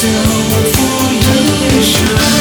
still full delusion